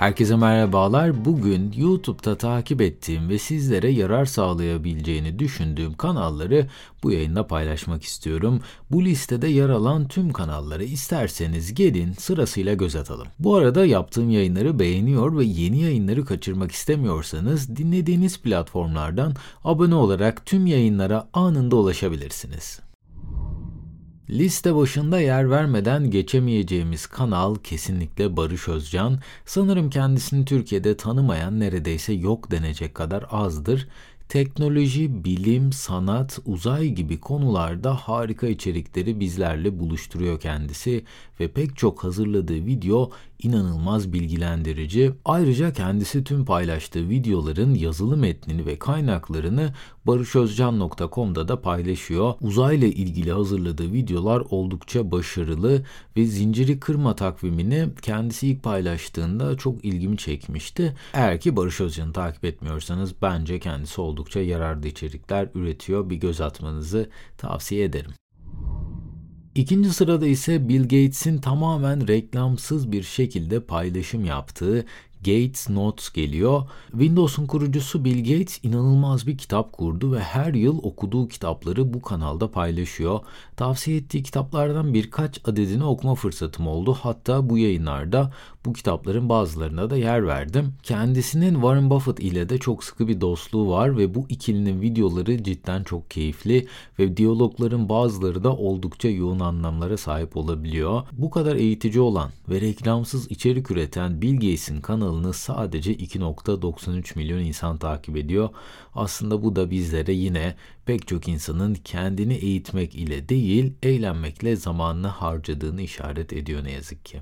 Herkese merhabalar. Bugün YouTube'da takip ettiğim ve sizlere yarar sağlayabileceğini düşündüğüm kanalları bu yayında paylaşmak istiyorum. Bu listede yer alan tüm kanalları isterseniz gelin sırasıyla göz atalım. Bu arada yaptığım yayınları beğeniyor ve yeni yayınları kaçırmak istemiyorsanız dinlediğiniz platformlardan abone olarak tüm yayınlara anında ulaşabilirsiniz. Liste başında yer vermeden geçemeyeceğimiz kanal kesinlikle Barış Özcan. Sanırım kendisini Türkiye'de tanımayan neredeyse yok denecek kadar azdır. Teknoloji, bilim, sanat, uzay gibi konularda harika içerikleri bizlerle buluşturuyor kendisi ve pek çok hazırladığı video inanılmaz bilgilendirici. Ayrıca kendisi tüm paylaştığı videoların yazılı metnini ve kaynaklarını barışözcan.com'da da paylaşıyor. Uzayla ilgili hazırladığı videolar oldukça başarılı ve zinciri kırma takvimini kendisi ilk paylaştığında çok ilgimi çekmişti. Eğer ki Barış Özcan'ı takip etmiyorsanız bence kendisi oldukça yararlı içerikler üretiyor. Bir göz atmanızı tavsiye ederim. İkinci sırada ise Bill Gates'in tamamen reklamsız bir şekilde paylaşım yaptığı Gates Notes geliyor. Windows'un kurucusu Bill Gates inanılmaz bir kitap kurdu ve her yıl okuduğu kitapları bu kanalda paylaşıyor. Tavsiye ettiği kitaplardan birkaç adedini okuma fırsatım oldu. Hatta bu yayınlarda bu kitapların bazılarına da yer verdim. Kendisinin Warren Buffett ile de çok sıkı bir dostluğu var ve bu ikilinin videoları cidden çok keyifli ve diyalogların bazıları da oldukça yoğun anlamlara sahip olabiliyor. Bu kadar eğitici olan ve reklamsız içerik üreten Bill Gates'in kanalını sadece 2.93 milyon insan takip ediyor. Aslında bu da bizlere yine pek çok insanın kendini eğitmek ile değil, eğlenmekle zamanını harcadığını işaret ediyor ne yazık ki.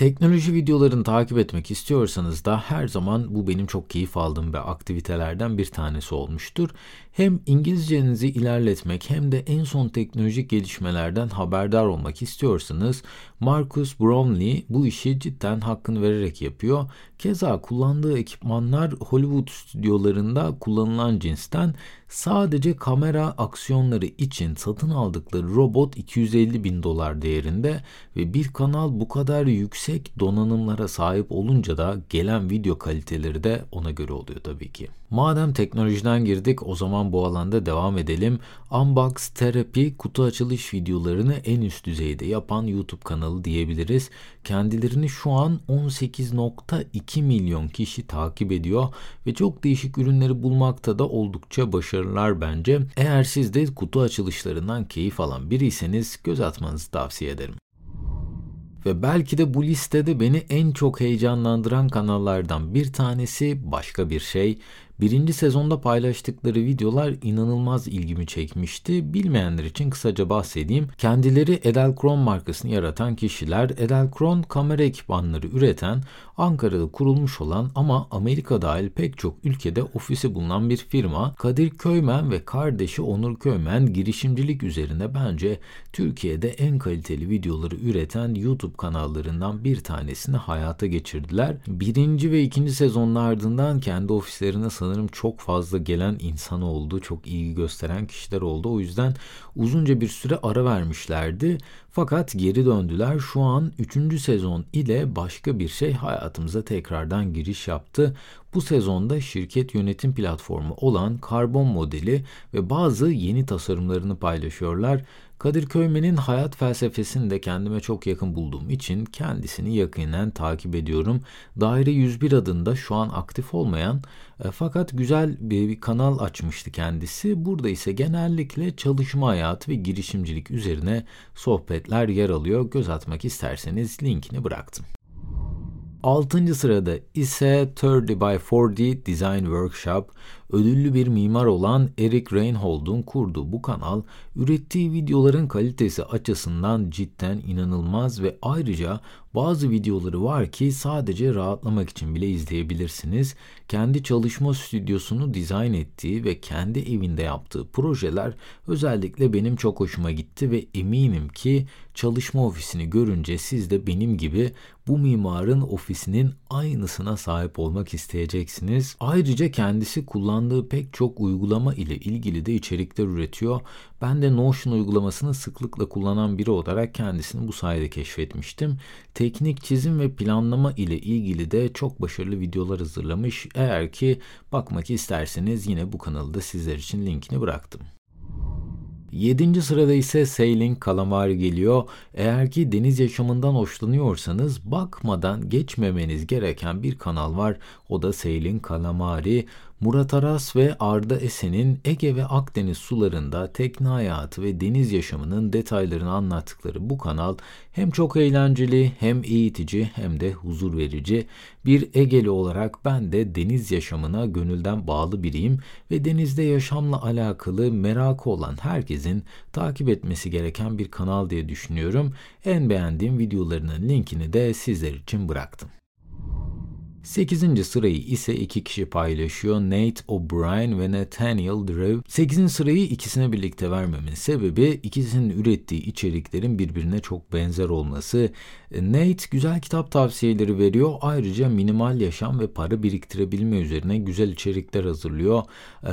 Teknoloji videolarını takip etmek istiyorsanız da her zaman bu benim çok keyif aldığım ve aktivitelerden bir tanesi olmuştur. Hem İngilizcenizi ilerletmek hem de en son teknolojik gelişmelerden haberdar olmak istiyorsanız Marcus Brownlee bu işi cidden hakkını vererek yapıyor. Keza kullandığı ekipmanlar Hollywood stüdyolarında kullanılan cinsten sadece kamera aksiyonları için satın aldıkları robot 250 bin dolar değerinde ve bir kanal bu kadar yüksek donanımlara sahip olunca da gelen video kaliteleri de ona göre oluyor tabii ki. Madem teknolojiden girdik o zaman bu alanda devam edelim. Unbox Therapy kutu açılış videolarını en üst düzeyde yapan YouTube kanalı diyebiliriz. Kendilerini şu an 18.2 milyon kişi takip ediyor ve çok değişik ürünleri bulmakta da oldukça başarılılar bence. Eğer siz de kutu açılışlarından keyif alan biriyseniz göz atmanızı tavsiye ederim. Ve belki de bu listede beni en çok heyecanlandıran kanallardan bir tanesi başka bir şey. Birinci sezonda paylaştıkları videolar inanılmaz ilgimi çekmişti. Bilmeyenler için kısaca bahsedeyim. Kendileri Edelkron markasını yaratan kişiler, Edelkron kamera ekipmanları üreten, Ankara'da kurulmuş olan ama Amerika dahil pek çok ülkede ofisi bulunan bir firma. Kadir Köymen ve kardeşi Onur Köymen girişimcilik üzerine bence Türkiye'de en kaliteli videoları üreten YouTube kanallarından bir tanesini hayata geçirdiler. Birinci ve ikinci sezonun ardından kendi ofislerine sanırım sanırım çok fazla gelen insan oldu. Çok ilgi gösteren kişiler oldu. O yüzden uzunca bir süre ara vermişlerdi. Fakat geri döndüler. Şu an 3. sezon ile başka bir şey hayatımıza tekrardan giriş yaptı. Bu sezonda şirket yönetim platformu olan Karbon modeli ve bazı yeni tasarımlarını paylaşıyorlar. Kadir Köymen'in hayat felsefesini de kendime çok yakın bulduğum için kendisini yakinen takip ediyorum. Daire 101 adında şu an aktif olmayan e, fakat güzel bir, bir kanal açmıştı kendisi. Burada ise genellikle çalışma hayatı ve girişimcilik üzerine sohbetler yer alıyor. Göz atmak isterseniz linkini bıraktım. Altıncı sırada ise 30 by 40 Design Workshop ödüllü bir mimar olan Eric Reinhold'un kurduğu bu kanal ürettiği videoların kalitesi açısından cidden inanılmaz ve ayrıca bazı videoları var ki sadece rahatlamak için bile izleyebilirsiniz. Kendi çalışma stüdyosunu dizayn ettiği ve kendi evinde yaptığı projeler özellikle benim çok hoşuma gitti ve eminim ki çalışma ofisini görünce siz de benim gibi bu mimarın ofisinin aynısına sahip olmak isteyeceksiniz. Ayrıca kendisi kullandığı pek çok uygulama ile ilgili de içerikler üretiyor. Ben de Notion uygulamasını sıklıkla kullanan biri olarak kendisini bu sayede keşfetmiştim. Teknik çizim ve planlama ile ilgili de çok başarılı videolar hazırlamış. Eğer ki bakmak isterseniz yine bu kanalda sizler için linkini bıraktım. 7. sırada ise Sailing Calamari geliyor. Eğer ki deniz yaşamından hoşlanıyorsanız bakmadan geçmemeniz gereken bir kanal var. O da Sailing Calamari. Murat Aras ve Arda Esen'in Ege ve Akdeniz sularında tekne hayatı ve deniz yaşamının detaylarını anlattıkları bu kanal hem çok eğlenceli hem eğitici hem de huzur verici. Bir Egeli olarak ben de deniz yaşamına gönülden bağlı biriyim ve denizde yaşamla alakalı merakı olan herkesin takip etmesi gereken bir kanal diye düşünüyorum. En beğendiğim videolarının linkini de sizler için bıraktım. 8. sırayı ise iki kişi paylaşıyor. Nate O'Brien ve Nathaniel Drew. 8. sırayı ikisine birlikte vermemin sebebi ikisinin ürettiği içeriklerin birbirine çok benzer olması. Nate güzel kitap tavsiyeleri veriyor. Ayrıca minimal yaşam ve para biriktirebilme üzerine güzel içerikler hazırlıyor.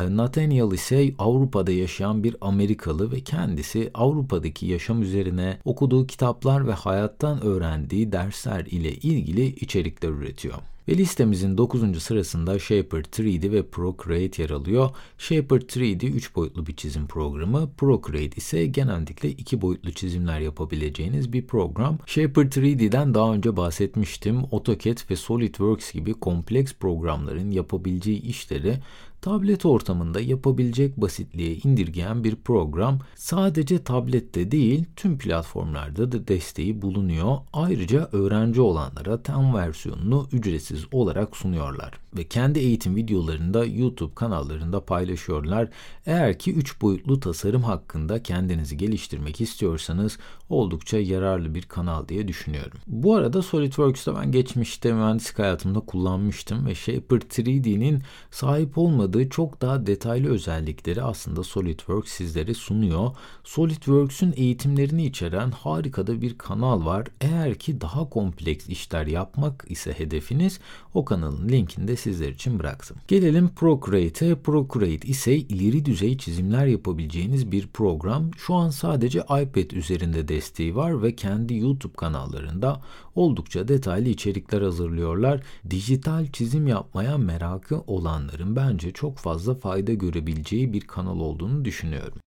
Nathaniel ise Avrupa'da yaşayan bir Amerikalı ve kendisi Avrupa'daki yaşam üzerine okuduğu kitaplar ve hayattan öğrendiği dersler ile ilgili içerikler üretiyor. Ve listemizin 9. sırasında Shaper 3D ve Procreate yer alıyor. Shaper 3D 3 boyutlu bir çizim programı. Procreate ise genellikle 2 boyutlu çizimler yapabileceğiniz bir program. Shaper 3D'den daha önce bahsetmiştim. AutoCAD ve SolidWorks gibi kompleks programların yapabileceği işleri tablet ortamında yapabilecek basitliğe indirgeyen bir program sadece tablette değil tüm platformlarda da desteği bulunuyor. Ayrıca öğrenci olanlara tam versiyonunu ücretsiz olarak sunuyorlar ve kendi eğitim videolarını da YouTube kanallarında paylaşıyorlar. Eğer ki 3 boyutlu tasarım hakkında kendinizi geliştirmek istiyorsanız oldukça yararlı bir kanal diye düşünüyorum. Bu arada SolidWorks'ta ben geçmişte mühendislik hayatımda kullanmıştım ve Shaper 3D'nin sahip olmadığı çok daha detaylı özellikleri aslında SolidWorks sizlere sunuyor. SolidWorks'ün eğitimlerini içeren harika da bir kanal var. Eğer ki daha kompleks işler yapmak ise hedefiniz o kanalın linkini de sizler için bıraktım. Gelelim Procreate'e. Procreate ise ileri düzey çizimler yapabileceğiniz bir program. Şu an sadece iPad üzerinde desteği var ve kendi YouTube kanallarında oldukça detaylı içerikler hazırlıyorlar. Dijital çizim yapmaya merakı olanların bence çok fazla fayda görebileceği bir kanal olduğunu düşünüyorum.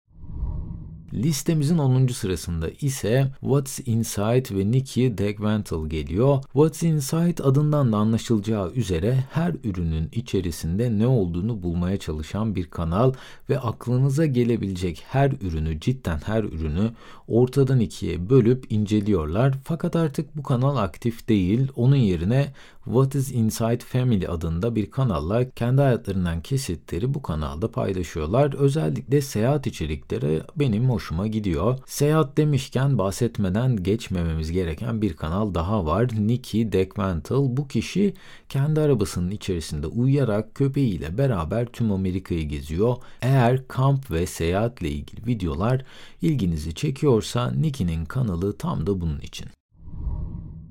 Listemizin 10. sırasında ise What's Inside ve Nikki Degvental geliyor. What's Inside adından da anlaşılacağı üzere her ürünün içerisinde ne olduğunu bulmaya çalışan bir kanal ve aklınıza gelebilecek her ürünü cidden her ürünü ortadan ikiye bölüp inceliyorlar. Fakat artık bu kanal aktif değil. Onun yerine What is Inside Family adında bir kanalla kendi hayatlarından kesitleri bu kanalda paylaşıyorlar. Özellikle seyahat içerikleri benim hoşuma gidiyor. Seyahat demişken bahsetmeden geçmememiz gereken bir kanal daha var. Nikki Deckmantle. Bu kişi kendi arabasının içerisinde uyuyarak köpeğiyle beraber tüm Amerika'yı geziyor. Eğer kamp ve seyahatle ilgili videolar ilginizi çekiyorsa Nikki'nin kanalı tam da bunun için.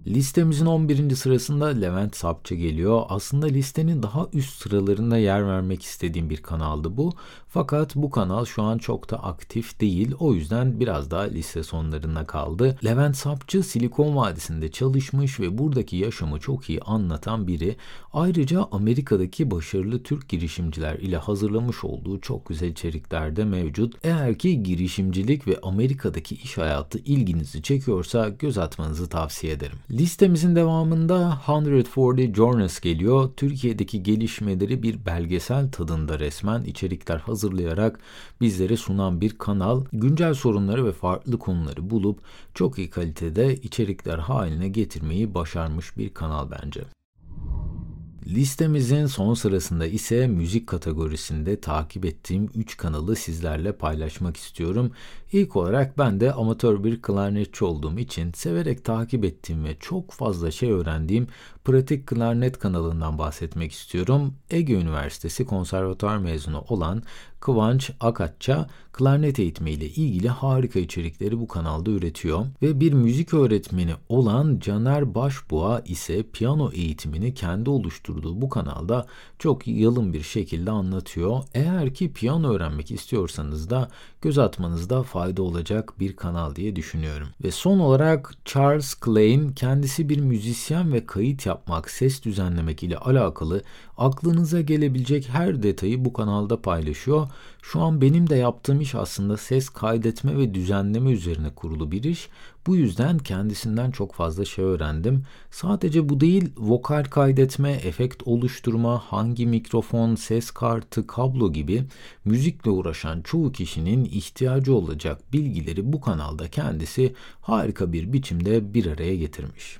Listemizin 11. sırasında Levent Sapçı geliyor. Aslında listenin daha üst sıralarında yer vermek istediğim bir kanaldı bu. Fakat bu kanal şu an çok da aktif değil. O yüzden biraz daha liste sonlarında kaldı. Levent Sapçı Silikon Vadisi'nde çalışmış ve buradaki yaşamı çok iyi anlatan biri. Ayrıca Amerika'daki başarılı Türk girişimciler ile hazırlamış olduğu çok güzel içerikler de mevcut. Eğer ki girişimcilik ve Amerika'daki iş hayatı ilginizi çekiyorsa göz atmanızı tavsiye ederim. Listemizin devamında 140 Journeys geliyor. Türkiye'deki gelişmeleri bir belgesel tadında resmen içerikler hazırlayarak bizlere sunan bir kanal. Güncel sorunları ve farklı konuları bulup çok iyi kalitede içerikler haline getirmeyi başarmış bir kanal bence. Listemizin son sırasında ise müzik kategorisinde takip ettiğim 3 kanalı sizlerle paylaşmak istiyorum. İlk olarak ben de amatör bir klarnetçi olduğum için severek takip ettiğim ve çok fazla şey öğrendiğim Pratik Klarnet kanalından bahsetmek istiyorum. Ege Üniversitesi konservatuar mezunu olan Kıvanç Akatça klarnet eğitimiyle ilgili harika içerikleri bu kanalda üretiyor ve bir müzik öğretmeni olan Caner Başbuğa ise piyano eğitimini kendi oluşturduğu bu kanalda çok yalın bir şekilde anlatıyor. Eğer ki piyano öğrenmek istiyorsanız da göz atmanızda fayda olacak bir kanal diye düşünüyorum. Ve son olarak Charles Klein kendisi bir müzisyen ve kayıt yapmak, ses düzenlemek ile alakalı aklınıza gelebilecek her detayı bu kanalda paylaşıyor. Şu an benim de yaptığım iş aslında ses kaydetme ve düzenleme üzerine kurulu bir iş. Bu yüzden kendisinden çok fazla şey öğrendim. Sadece bu değil, vokal kaydetme, efekt oluşturma, hangi mikrofon, ses kartı, kablo gibi müzikle uğraşan çoğu kişinin ihtiyacı olacak bilgileri bu kanalda kendisi harika bir biçimde bir araya getirmiş.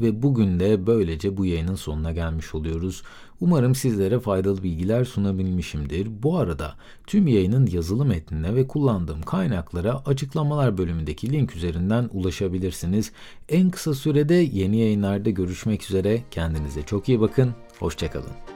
Ve bugün de böylece bu yayının sonuna gelmiş oluyoruz. Umarım sizlere faydalı bilgiler sunabilmişimdir. Bu arada tüm yayının yazılı metnine ve kullandığım kaynaklara açıklamalar bölümündeki link üzerinden ulaşabilirsiniz. En kısa sürede yeni yayınlarda görüşmek üzere. Kendinize çok iyi bakın. Hoşçakalın.